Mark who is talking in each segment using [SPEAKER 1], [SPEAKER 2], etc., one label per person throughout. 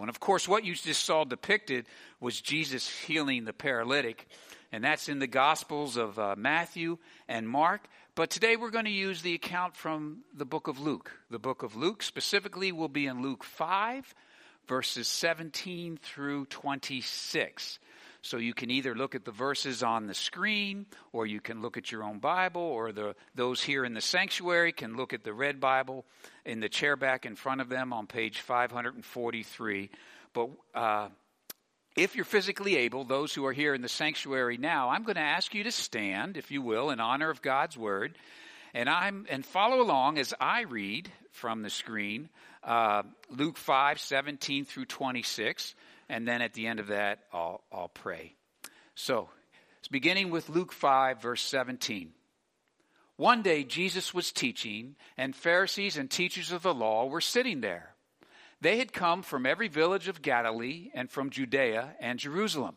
[SPEAKER 1] And of course, what you just saw depicted was Jesus healing the paralytic, and that's in the Gospels of uh, Matthew and Mark. But today we're going to use the account from the book of Luke. The book of Luke specifically will be in Luke 5, verses 17 through 26. So you can either look at the verses on the screen, or you can look at your own Bible, or the, those here in the sanctuary can look at the red Bible in the chair back in front of them on page 543. But uh, if you're physically able, those who are here in the sanctuary now, I'm going to ask you to stand, if you will, in honor of God's word, and I'm and follow along as I read from the screen uh, Luke 5, 17 through 26 and then at the end of that, I'll, I'll pray. So, it's beginning with Luke 5, verse 17. One day, Jesus was teaching, and Pharisees and teachers of the law were sitting there. They had come from every village of Galilee and from Judea and Jerusalem.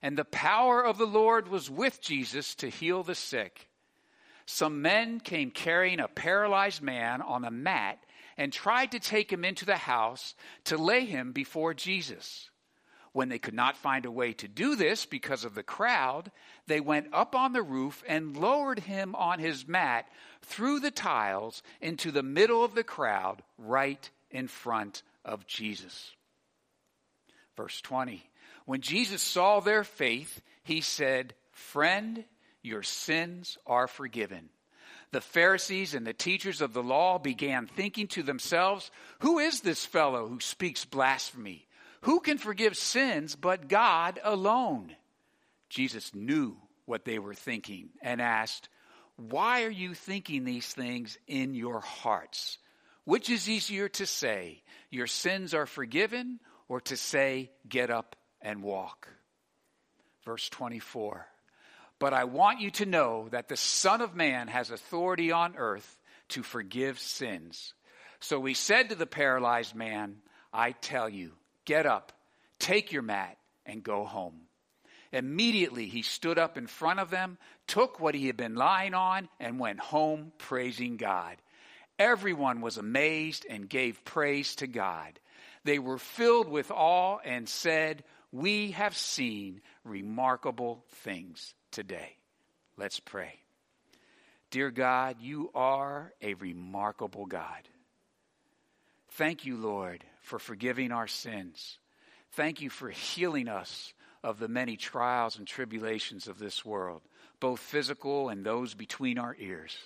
[SPEAKER 1] And the power of the Lord was with Jesus to heal the sick. Some men came carrying a paralyzed man on a mat and tried to take him into the house to lay him before Jesus. When they could not find a way to do this because of the crowd, they went up on the roof and lowered him on his mat through the tiles into the middle of the crowd, right in front of Jesus. Verse 20 When Jesus saw their faith, he said, Friend, your sins are forgiven. The Pharisees and the teachers of the law began thinking to themselves, Who is this fellow who speaks blasphemy? Who can forgive sins but God alone? Jesus knew what they were thinking and asked, Why are you thinking these things in your hearts? Which is easier to say, Your sins are forgiven, or to say, Get up and walk? Verse 24. But I want you to know that the Son of Man has authority on earth to forgive sins. So he said to the paralyzed man, I tell you, Get up, take your mat, and go home. Immediately he stood up in front of them, took what he had been lying on, and went home praising God. Everyone was amazed and gave praise to God. They were filled with awe and said, We have seen remarkable things today. Let's pray. Dear God, you are a remarkable God. Thank you, Lord, for forgiving our sins. Thank you for healing us of the many trials and tribulations of this world, both physical and those between our ears.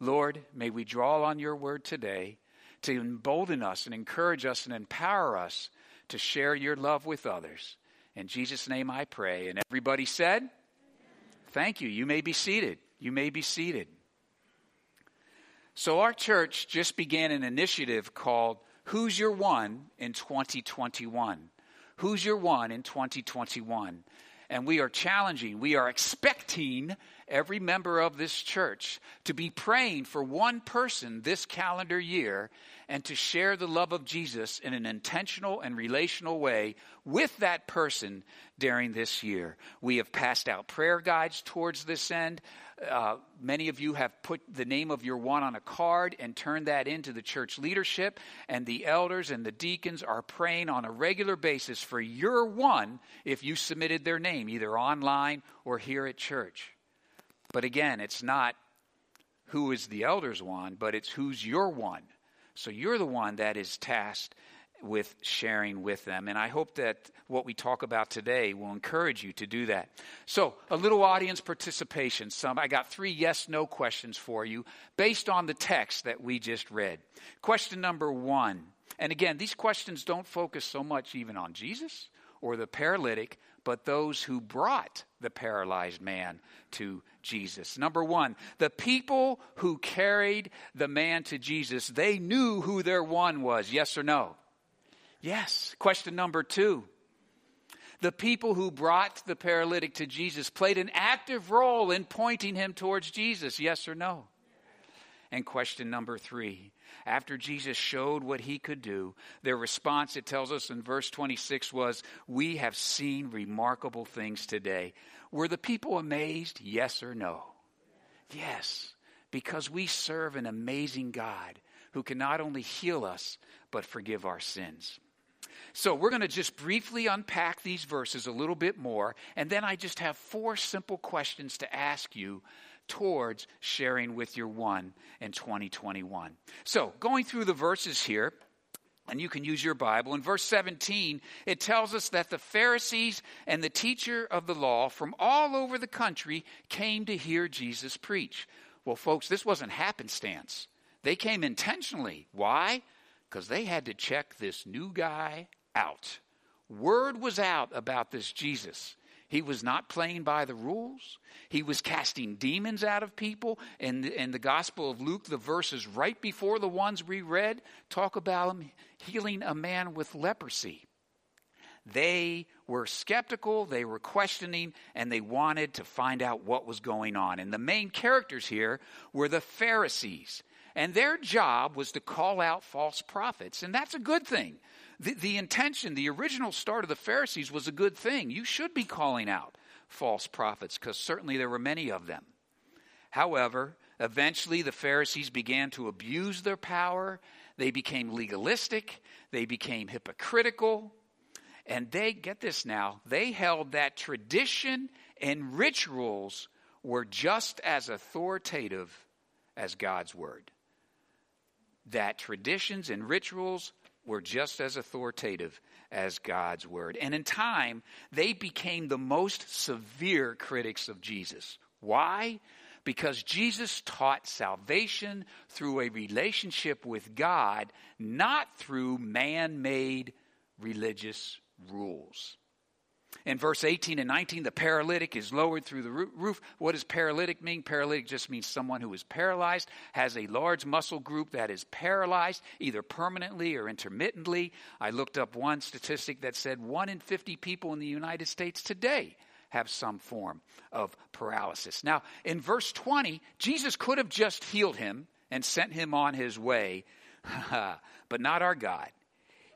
[SPEAKER 1] Lord, may we draw on your word today to embolden us and encourage us and empower us to share your love with others. In Jesus' name I pray. And everybody said, Thank you. You may be seated. You may be seated. So, our church just began an initiative called Who's Your One in 2021? Who's Your One in 2021? And we are challenging, we are expecting every member of this church to be praying for one person this calendar year and to share the love of Jesus in an intentional and relational way with that person during this year. We have passed out prayer guides towards this end. Uh, many of you have put the name of your one on a card and turned that into the church leadership, and the elders and the deacons are praying on a regular basis for your one if you submitted their name, either online or here at church. But again, it's not who is the elder's one, but it's who's your one. So you're the one that is tasked with sharing with them. And I hope that what we talk about today will encourage you to do that. So, a little audience participation. Some I got 3 yes no questions for you based on the text that we just read. Question number 1. And again, these questions don't focus so much even on Jesus or the paralytic, but those who brought the paralyzed man to Jesus. Number one, the people who carried the man to Jesus, they knew who their one was. Yes or no? Yes. Question number two. The people who brought the paralytic to Jesus played an active role in pointing him towards Jesus. Yes or no? And question number three. After Jesus showed what he could do, their response, it tells us in verse 26, was, We have seen remarkable things today. Were the people amazed? Yes or no? Yes, because we serve an amazing God who can not only heal us, but forgive our sins. So we're going to just briefly unpack these verses a little bit more, and then I just have four simple questions to ask you towards sharing with your one in 2021. So going through the verses here, and you can use your Bible. In verse 17, it tells us that the Pharisees and the teacher of the law from all over the country came to hear Jesus preach. Well, folks, this wasn't happenstance. They came intentionally. Why? Because they had to check this new guy out. Word was out about this Jesus. He was not playing by the rules. He was casting demons out of people. And in the Gospel of Luke, the verses right before the ones we read talk about him healing a man with leprosy. They were skeptical, they were questioning, and they wanted to find out what was going on. And the main characters here were the Pharisees. And their job was to call out false prophets. And that's a good thing. The, the intention, the original start of the Pharisees was a good thing. You should be calling out false prophets because certainly there were many of them. However, eventually the Pharisees began to abuse their power. They became legalistic. They became hypocritical. And they, get this now, they held that tradition and rituals were just as authoritative as God's word. That traditions and rituals were just as authoritative as God's word. And in time, they became the most severe critics of Jesus. Why? Because Jesus taught salvation through a relationship with God, not through man made religious rules. In verse 18 and 19, the paralytic is lowered through the roof. What does paralytic mean? Paralytic just means someone who is paralyzed, has a large muscle group that is paralyzed, either permanently or intermittently. I looked up one statistic that said one in 50 people in the United States today have some form of paralysis. Now, in verse 20, Jesus could have just healed him and sent him on his way, but not our God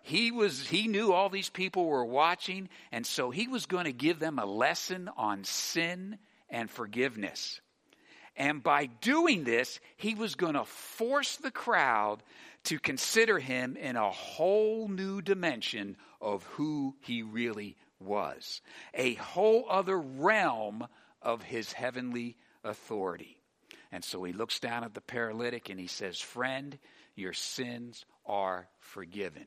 [SPEAKER 1] he was he knew all these people were watching and so he was going to give them a lesson on sin and forgiveness. And by doing this he was going to force the crowd to consider him in a whole new dimension of who he really was a whole other realm of his heavenly authority. And so he looks down at the paralytic and he says friend your sins are forgiven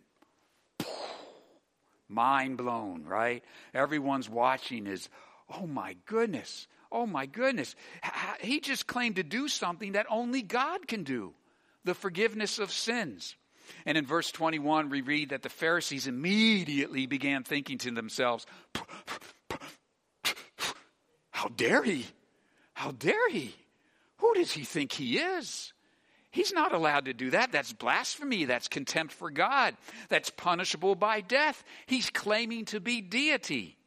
[SPEAKER 1] mind blown, right? Everyone's watching is, oh my goodness, oh my goodness. He just claimed to do something that only God can do the forgiveness of sins. And in verse 21, we read that the Pharisees immediately began thinking to themselves, How dare he? How dare he? Who does he think he is? He's not allowed to do that. That's blasphemy. That's contempt for God. That's punishable by death. He's claiming to be deity.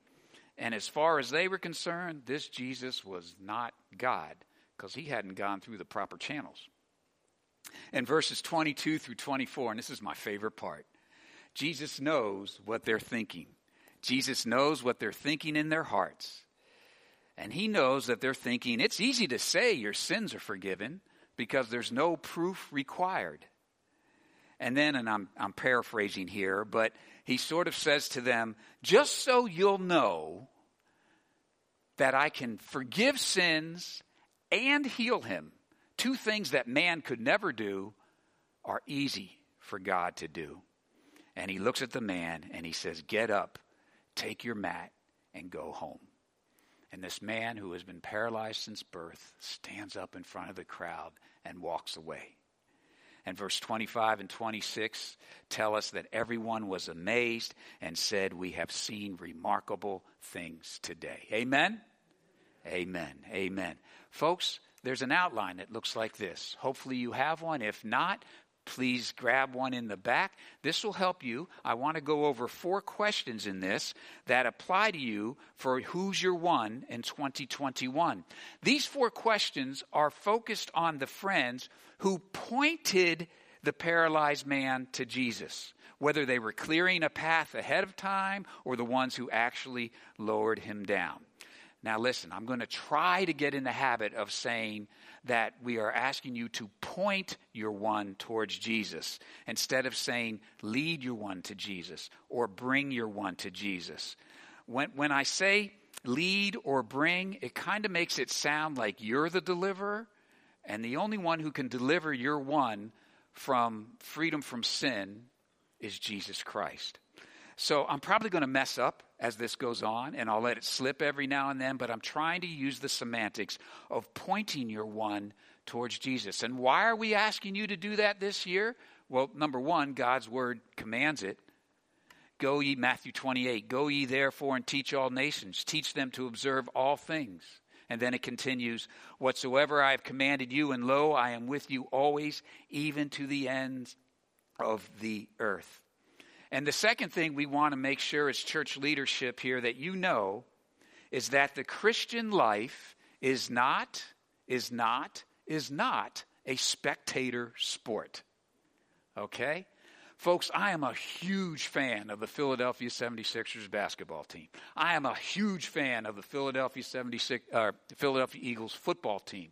[SPEAKER 1] And as far as they were concerned, this Jesus was not God because he hadn't gone through the proper channels. In verses 22 through 24, and this is my favorite part, Jesus knows what they're thinking. Jesus knows what they're thinking in their hearts. And he knows that they're thinking, it's easy to say your sins are forgiven because there's no proof required. And then, and I'm, I'm paraphrasing here, but he sort of says to them, just so you'll know that I can forgive sins and heal him, two things that man could never do are easy for God to do. And he looks at the man and he says, Get up, take your mat, and go home. And this man who has been paralyzed since birth stands up in front of the crowd and walks away. And verse 25 and 26 tell us that everyone was amazed and said, We have seen remarkable things today. Amen? Amen. Amen. Folks, there's an outline that looks like this. Hopefully you have one. If not, please grab one in the back. This will help you. I want to go over four questions in this that apply to you for who's your one in 2021. These four questions are focused on the friends who pointed the paralyzed man to Jesus, whether they were clearing a path ahead of time or the ones who actually lowered him down. Now, listen, I'm going to try to get in the habit of saying that we are asking you to point your one towards Jesus instead of saying lead your one to Jesus or bring your one to Jesus. When, when I say lead or bring, it kind of makes it sound like you're the deliverer and the only one who can deliver your one from freedom from sin is Jesus Christ. So I'm probably going to mess up as this goes on, and I'll let it slip every now and then, but I'm trying to use the semantics of pointing your one towards Jesus. And why are we asking you to do that this year? Well, number one, God's word commands it. Go ye, Matthew 28, go ye therefore and teach all nations, teach them to observe all things. And then it continues, Whatsoever I have commanded you, and lo, I am with you always, even to the ends of the earth. And the second thing we want to make sure as church leadership here that you know is that the Christian life is not, is not, is not a spectator sport. Okay? Folks, I am a huge fan of the Philadelphia 76ers basketball team. I am a huge fan of the Philadelphia 76 uh, Philadelphia Eagles football team.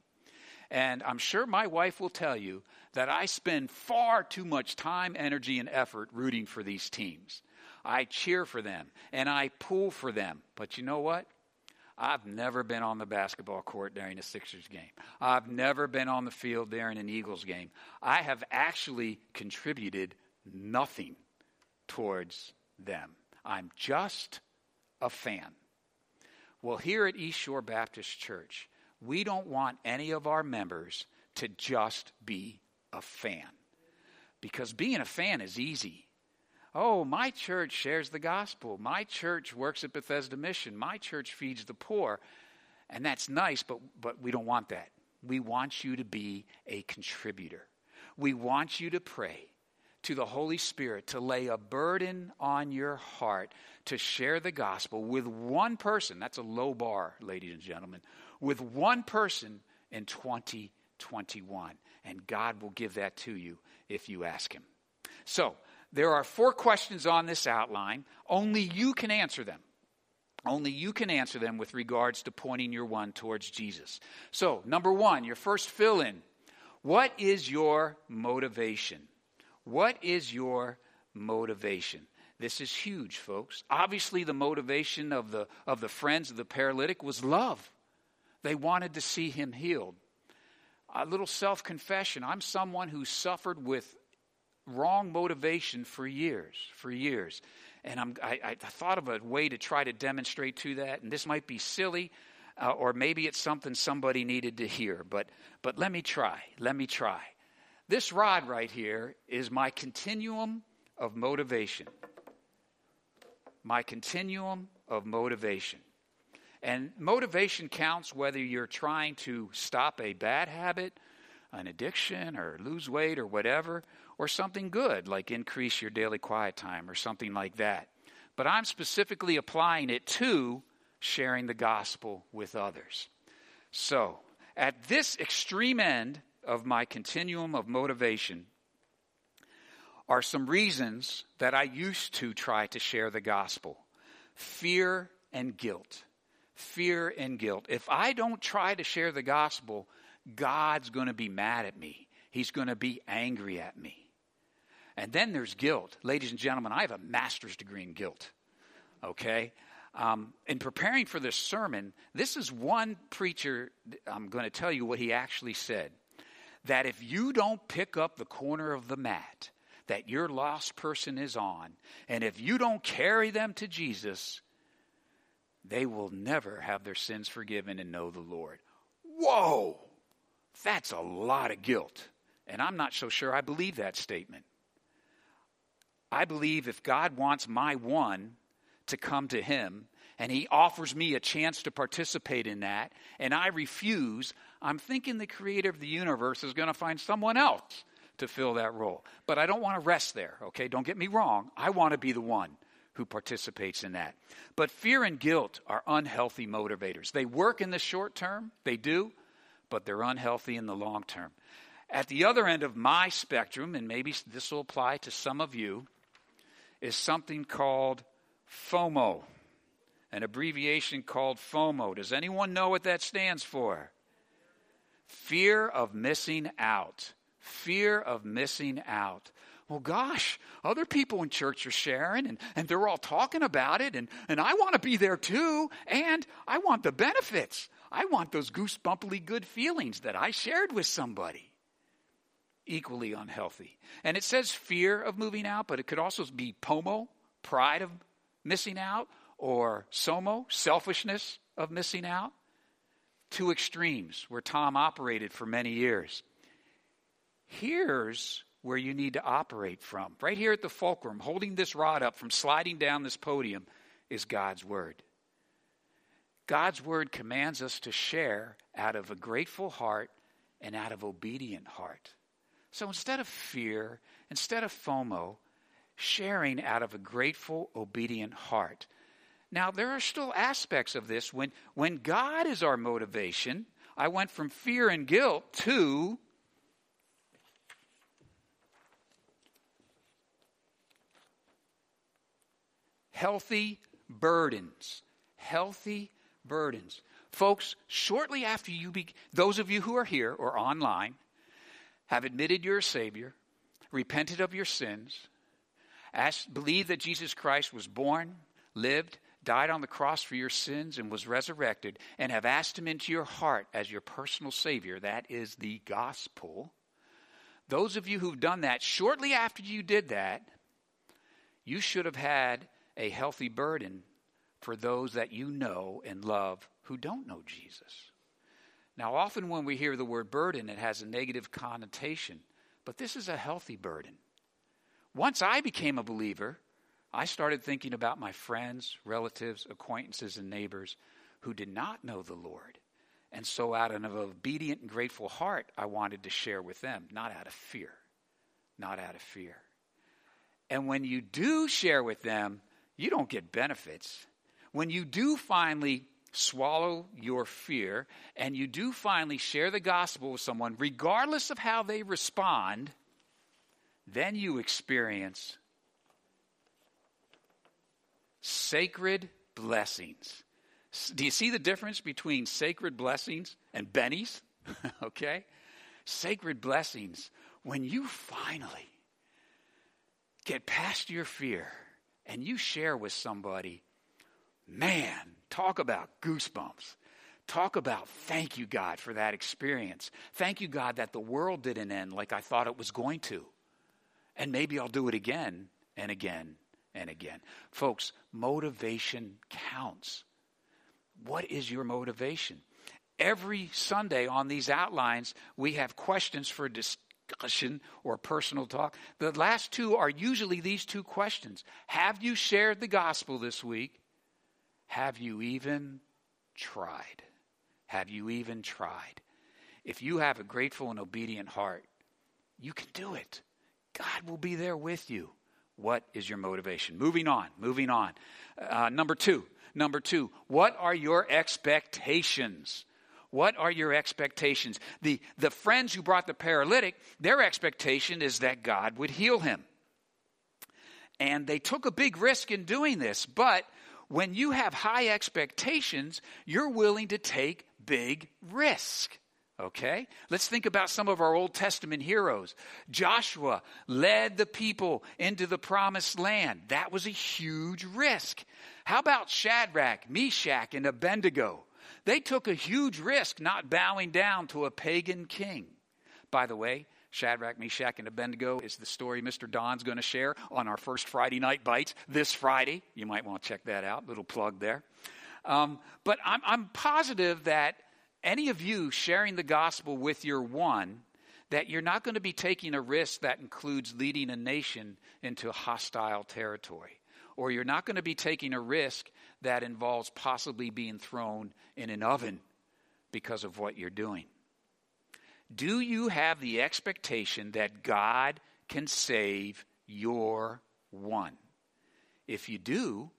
[SPEAKER 1] And I'm sure my wife will tell you that I spend far too much time, energy, and effort rooting for these teams. I cheer for them and I pull for them. But you know what? I've never been on the basketball court during a Sixers game. I've never been on the field during an Eagles game. I have actually contributed nothing towards them. I'm just a fan. Well, here at East Shore Baptist Church, we don't want any of our members to just be a fan. Because being a fan is easy. Oh, my church shares the gospel. My church works at Bethesda Mission. My church feeds the poor. And that's nice, but, but we don't want that. We want you to be a contributor. We want you to pray to the Holy Spirit to lay a burden on your heart to share the gospel with one person. That's a low bar, ladies and gentlemen with one person in 2021. And God will give that to you if you ask Him. So, there are four questions on this outline. Only you can answer them. Only you can answer them with regards to pointing your one towards Jesus. So, number one, your first fill in. What is your motivation? What is your motivation? This is huge, folks. Obviously, the motivation of the, of the friends of the paralytic was love. They wanted to see him healed. A little self confession I'm someone who suffered with wrong motivation for years, for years. And I'm, I, I thought of a way to try to demonstrate to that, and this might be silly, uh, or maybe it's something somebody needed to hear, but, but let me try. Let me try. This rod right here is my continuum of motivation. My continuum of motivation. And motivation counts whether you're trying to stop a bad habit, an addiction, or lose weight, or whatever, or something good like increase your daily quiet time or something like that. But I'm specifically applying it to sharing the gospel with others. So, at this extreme end of my continuum of motivation, are some reasons that I used to try to share the gospel fear and guilt fear and guilt. If I don't try to share the gospel, God's going to be mad at me. He's going to be angry at me. And then there's guilt. Ladies and gentlemen, I have a master's degree in guilt. Okay? Um, in preparing for this sermon, this is one preacher, I'm going to tell you what he actually said. That if you don't pick up the corner of the mat that your lost person is on, and if you don't carry them to Jesus, they will never have their sins forgiven and know the Lord. Whoa! That's a lot of guilt. And I'm not so sure I believe that statement. I believe if God wants my one to come to Him and He offers me a chance to participate in that, and I refuse, I'm thinking the creator of the universe is going to find someone else to fill that role. But I don't want to rest there, okay? Don't get me wrong. I want to be the one who participates in that. But fear and guilt are unhealthy motivators. They work in the short term, they do, but they're unhealthy in the long term. At the other end of my spectrum, and maybe this will apply to some of you, is something called FOMO. an abbreviation called FOMO. Does anyone know what that stands for? Fear of missing out. Fear of missing out. Well, gosh, other people in church are sharing and, and they're all talking about it, and, and I want to be there too, and I want the benefits. I want those goosebumpily good feelings that I shared with somebody. Equally unhealthy. And it says fear of moving out, but it could also be pomo, pride of missing out, or somo, selfishness of missing out. Two extremes where Tom operated for many years. Here's where you need to operate from. Right here at the fulcrum, holding this rod up from sliding down this podium, is God's Word. God's Word commands us to share out of a grateful heart and out of obedient heart. So instead of fear, instead of FOMO, sharing out of a grateful, obedient heart. Now, there are still aspects of this. When, when God is our motivation, I went from fear and guilt to healthy burdens. Healthy burdens. Folks, shortly after you, be, those of you who are here or online, have admitted you're a Savior, repented of your sins, asked, believe that Jesus Christ was born, lived, died on the cross for your sins, and was resurrected, and have asked Him into your heart as your personal Savior, that is the gospel. Those of you who've done that, shortly after you did that, you should have had a healthy burden for those that you know and love who don't know Jesus. Now, often when we hear the word burden, it has a negative connotation, but this is a healthy burden. Once I became a believer, I started thinking about my friends, relatives, acquaintances, and neighbors who did not know the Lord. And so, out of an obedient and grateful heart, I wanted to share with them, not out of fear. Not out of fear. And when you do share with them, you don't get benefits. When you do finally swallow your fear and you do finally share the gospel with someone, regardless of how they respond, then you experience sacred blessings. Do you see the difference between sacred blessings and bennies? okay? Sacred blessings, when you finally get past your fear and you share with somebody, man, talk about goosebumps. Talk about thank you, God, for that experience. Thank you, God, that the world didn't end like I thought it was going to. And maybe I'll do it again and again and again. Folks, motivation counts. What is your motivation? Every Sunday on these outlines, we have questions for discussion or personal talk. The last two are usually these two questions Have you shared the gospel this week? Have you even tried? Have you even tried? If you have a grateful and obedient heart, you can do it. God will be there with you. What is your motivation? Moving on, moving on. Uh, number two, number two, what are your expectations? What are your expectations? The, the friends who brought the paralytic, their expectation is that God would heal him. And they took a big risk in doing this, but when you have high expectations, you're willing to take big risk. Okay? Let's think about some of our Old Testament heroes. Joshua led the people into the promised land. That was a huge risk. How about Shadrach, Meshach, and Abednego? They took a huge risk not bowing down to a pagan king. By the way, Shadrach, Meshach, and Abednego is the story Mr. Don's going to share on our first Friday night bites this Friday. You might want to check that out. Little plug there. Um, but I'm, I'm positive that any of you sharing the gospel with your one, that you're not going to be taking a risk that includes leading a nation into hostile territory. Or you're not going to be taking a risk that involves possibly being thrown in an oven because of what you're doing. Do you have the expectation that God can save your one? If you do,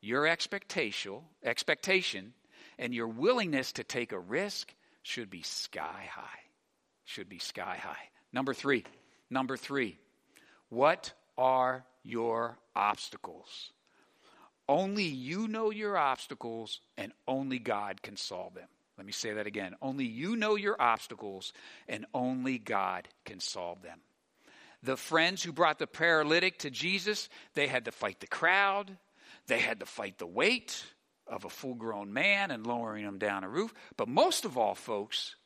[SPEAKER 1] your expectation, expectation and your willingness to take a risk should be sky high. Should be sky high. Number three, number three, what are your obstacles? Only you know your obstacles, and only God can solve them. Let me say that again. Only you know your obstacles, and only God can solve them. The friends who brought the paralytic to Jesus, they had to fight the crowd, they had to fight the weight of a full grown man and lowering him down a roof. But most of all, folks,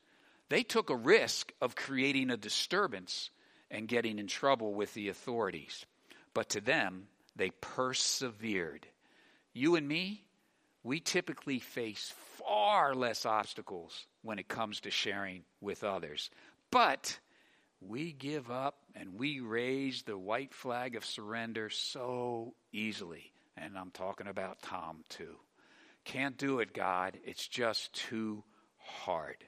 [SPEAKER 1] they took a risk of creating a disturbance and getting in trouble with the authorities. But to them, they persevered. You and me, we typically face far less obstacles when it comes to sharing with others. But we give up and we raise the white flag of surrender so easily. And I'm talking about Tom too. Can't do it, God. It's just too hard.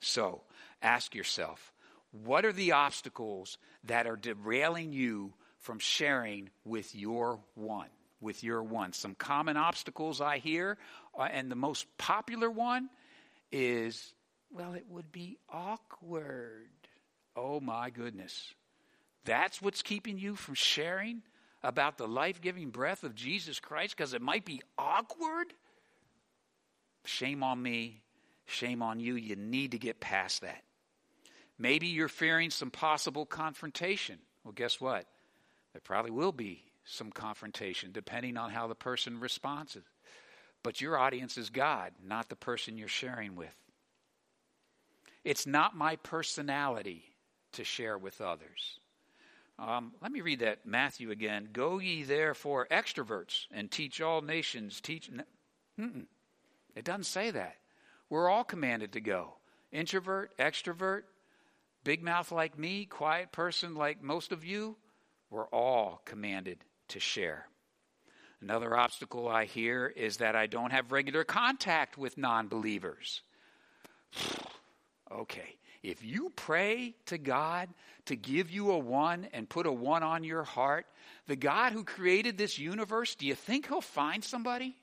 [SPEAKER 1] So ask yourself what are the obstacles that are derailing you from sharing with your one? With your one. Some common obstacles I hear, uh, and the most popular one is well, it would be awkward. Oh my goodness. That's what's keeping you from sharing about the life giving breath of Jesus Christ because it might be awkward? Shame on me. Shame on you. You need to get past that. Maybe you're fearing some possible confrontation. Well, guess what? There probably will be some confrontation depending on how the person responds. But your audience is God, not the person you're sharing with. It's not my personality to share with others. Um, let me read that Matthew again. Go ye therefore extroverts and teach all nations. Teach. Mm-mm. It doesn't say that. We're all commanded to go. Introvert, extrovert, big mouth like me, quiet person like most of you. We're all commanded to share. Another obstacle I hear is that I don't have regular contact with non believers. okay, if you pray to God to give you a one and put a one on your heart, the God who created this universe, do you think he'll find somebody?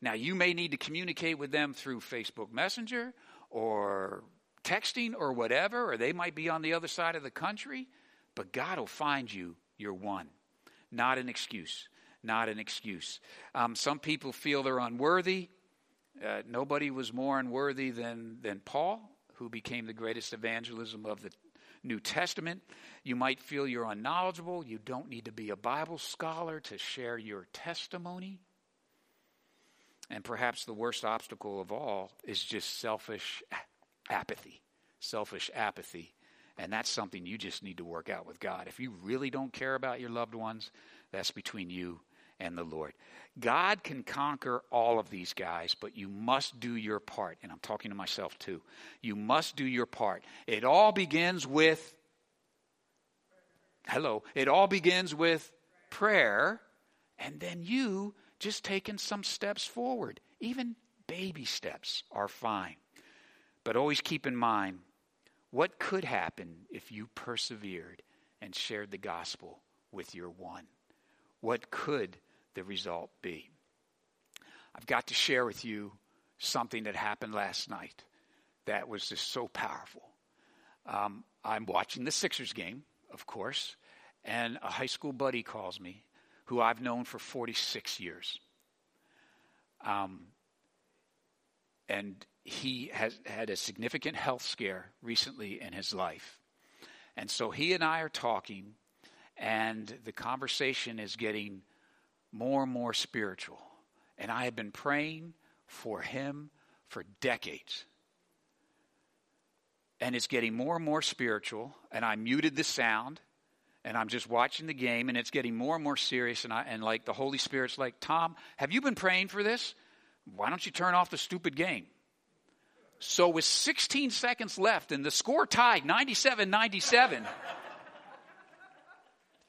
[SPEAKER 1] Now, you may need to communicate with them through Facebook Messenger or texting or whatever, or they might be on the other side of the country, but God will find you your one. Not an excuse. Not an excuse. Um, some people feel they're unworthy. Uh, nobody was more unworthy than, than Paul who became the greatest evangelism of the New Testament. You might feel you're unknowledgeable. You don't need to be a Bible scholar to share your testimony. And perhaps the worst obstacle of all is just selfish apathy. Selfish apathy. And that's something you just need to work out with God. If you really don't care about your loved ones, that's between you and the Lord. God can conquer all of these guys, but you must do your part. And I'm talking to myself too. You must do your part. It all begins with, hello, it all begins with prayer, and then you just taking some steps forward. Even baby steps are fine. But always keep in mind what could happen if you persevered and shared the gospel with your one? What could the result be? I've got to share with you something that happened last night that was just so powerful. Um, I'm watching the Sixers game, of course, and a high school buddy calls me who I've known for 46 years. Um, and he has had a significant health scare recently in his life. And so he and I are talking, and the conversation is getting more and more spiritual. And I have been praying for him for decades. And it's getting more and more spiritual. And I muted the sound and I'm just watching the game and it's getting more and more serious. And, I, and like the Holy Spirit's like, Tom, have you been praying for this? Why don't you turn off the stupid game? So, with 16 seconds left and the score tied 97 97.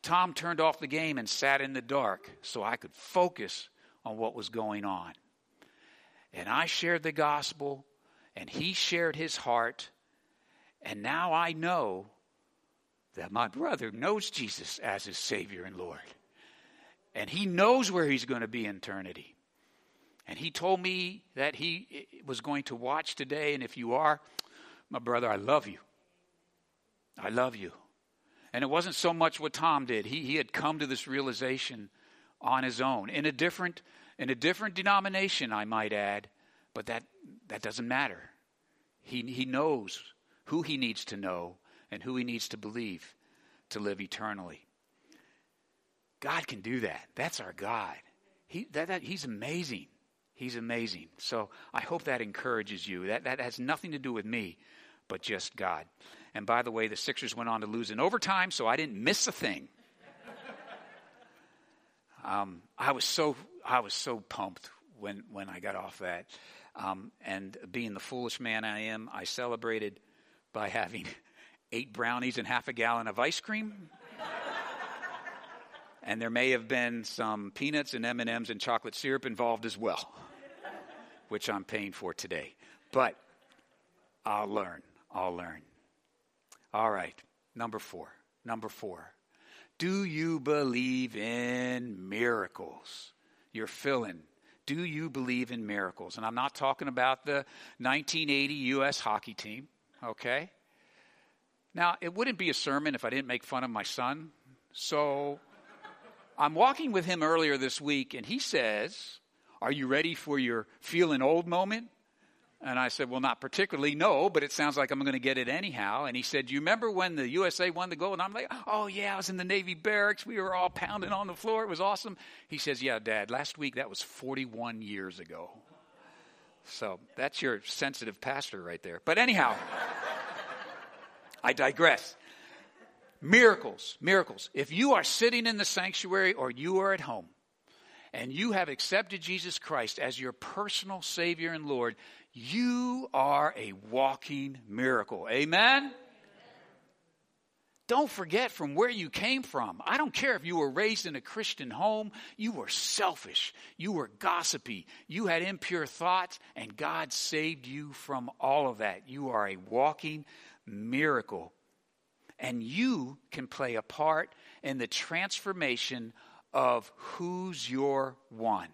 [SPEAKER 1] Tom turned off the game and sat in the dark so I could focus on what was going on. And I shared the gospel, and he shared his heart. And now I know that my brother knows Jesus as his Savior and Lord. And he knows where he's going to be in eternity. And he told me that he eh, was going to watch today. And if you are, my brother, I love you. I love you. And it wasn't so much what Tom did. He, he had come to this realization on his own in a different in a different denomination, I might add, but that that doesn't matter. He he knows who he needs to know and who he needs to believe to live eternally. God can do that. That's our God. He, that, that, he's amazing. He's amazing. So I hope that encourages you. That, that has nothing to do with me, but just God. And by the way, the Sixers went on to lose in overtime, so I didn't miss a thing. um, I was so I was so pumped when when I got off that. Um, and being the foolish man I am, I celebrated by having eight brownies and half a gallon of ice cream. and there may have been some peanuts and M&Ms and chocolate syrup involved as well, which I'm paying for today. But I'll learn. I'll learn. All right, number 4. Number 4. Do you believe in miracles? You're filling do you believe in miracles? And I'm not talking about the 1980 U.S. hockey team, okay? Now, it wouldn't be a sermon if I didn't make fun of my son. So I'm walking with him earlier this week, and he says, Are you ready for your feeling old moment? And I said, Well, not particularly, no, but it sounds like I'm going to get it anyhow. And he said, You remember when the USA won the gold? And I'm like, Oh, yeah, I was in the Navy barracks. We were all pounding on the floor. It was awesome. He says, Yeah, Dad, last week that was 41 years ago. So that's your sensitive pastor right there. But anyhow. I digress. Miracles, miracles. If you are sitting in the sanctuary or you are at home and you have accepted Jesus Christ as your personal Savior and Lord, you are a walking miracle. Amen? Don't forget from where you came from. I don't care if you were raised in a Christian home, you were selfish, you were gossipy, you had impure thoughts, and God saved you from all of that. You are a walking miracle. And you can play a part in the transformation of who's your one.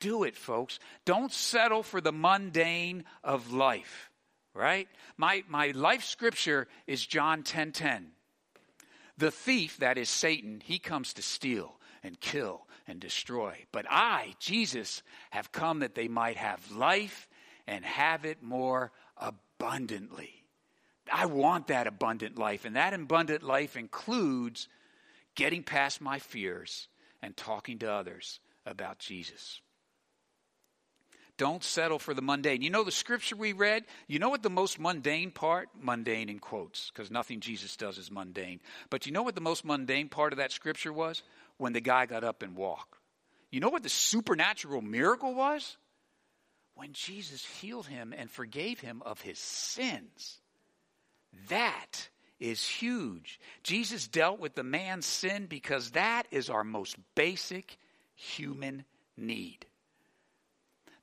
[SPEAKER 1] Do it, folks. Don't settle for the mundane of life, right? My, my life scripture is John 10 10. The thief, that is Satan, he comes to steal and kill and destroy. But I, Jesus, have come that they might have life and have it more abundantly. I want that abundant life. And that abundant life includes getting past my fears and talking to others about Jesus. Don't settle for the mundane. You know the scripture we read? You know what the most mundane part? Mundane in quotes, because nothing Jesus does is mundane. But you know what the most mundane part of that scripture was? When the guy got up and walked. You know what the supernatural miracle was? When Jesus healed him and forgave him of his sins. That is huge. Jesus dealt with the man's sin because that is our most basic human need.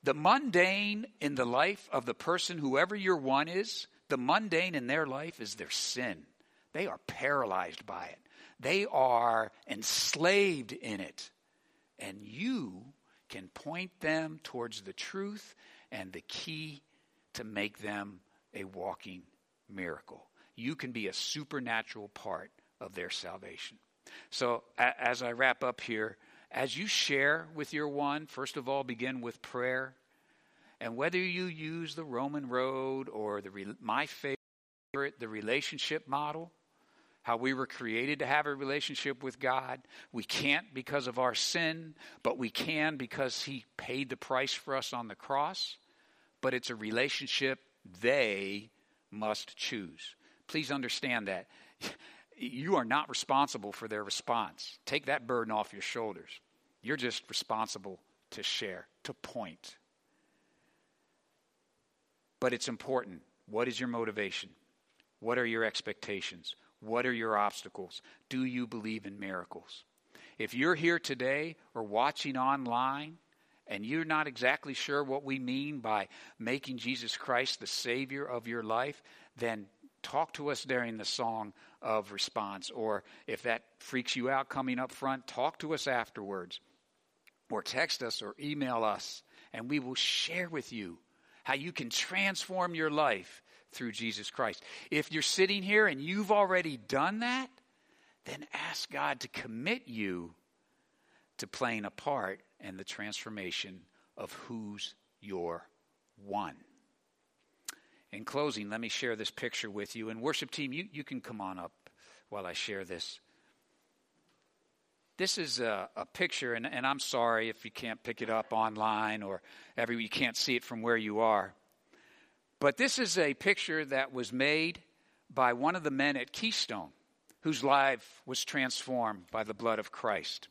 [SPEAKER 1] The mundane in the life of the person, whoever your one is, the mundane in their life is their sin. They are paralyzed by it, they are enslaved in it. And you can point them towards the truth and the key to make them a walking miracle. You can be a supernatural part of their salvation. So, as I wrap up here, as you share with your one, first of all, begin with prayer. And whether you use the Roman road or the my favorite, the relationship model, how we were created to have a relationship with God. We can't because of our sin, but we can because He paid the price for us on the cross. But it's a relationship they must choose. Please understand that. You are not responsible for their response. Take that burden off your shoulders. You're just responsible to share, to point. But it's important. What is your motivation? What are your expectations? What are your obstacles? Do you believe in miracles? If you're here today or watching online and you're not exactly sure what we mean by making Jesus Christ the Savior of your life, then talk to us during the song of response. Or if that freaks you out coming up front, talk to us afterwards. Or text us or email us, and we will share with you how you can transform your life through Jesus Christ. If you're sitting here and you've already done that, then ask God to commit you to playing a part in the transformation of who's your one. In closing, let me share this picture with you. And, worship team, you, you can come on up while I share this. This is a, a picture, and, and, I'm sorry if you can't pick it up online or every, you can't see it from where you are. But this is a picture that was made by one of the men at Keystone whose life was transformed by the blood of Christ.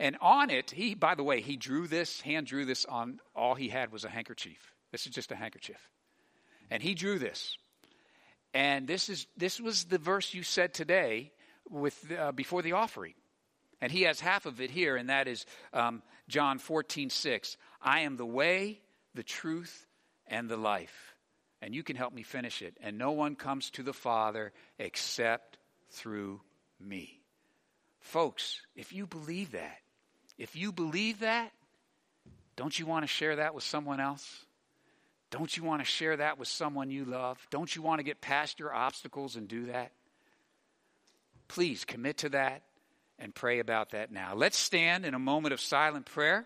[SPEAKER 1] And on it, he, by the way, he drew this, hand drew this on, all he had was a handkerchief. This is just a handkerchief. And he drew this. And this is this was the verse you said today with uh, before the offering. And he has half of it here, and that is um, John 14, 6. I am the way, the truth, and the life. And you can help me finish it. And no one comes to the Father except through me. Folks, if you believe that, if you believe that, don't you want to share that with someone else? Don't you want to share that with someone you love? Don't you want to get past your obstacles and do that? Please commit to that and pray about that now. Let's stand in a moment of silent prayer.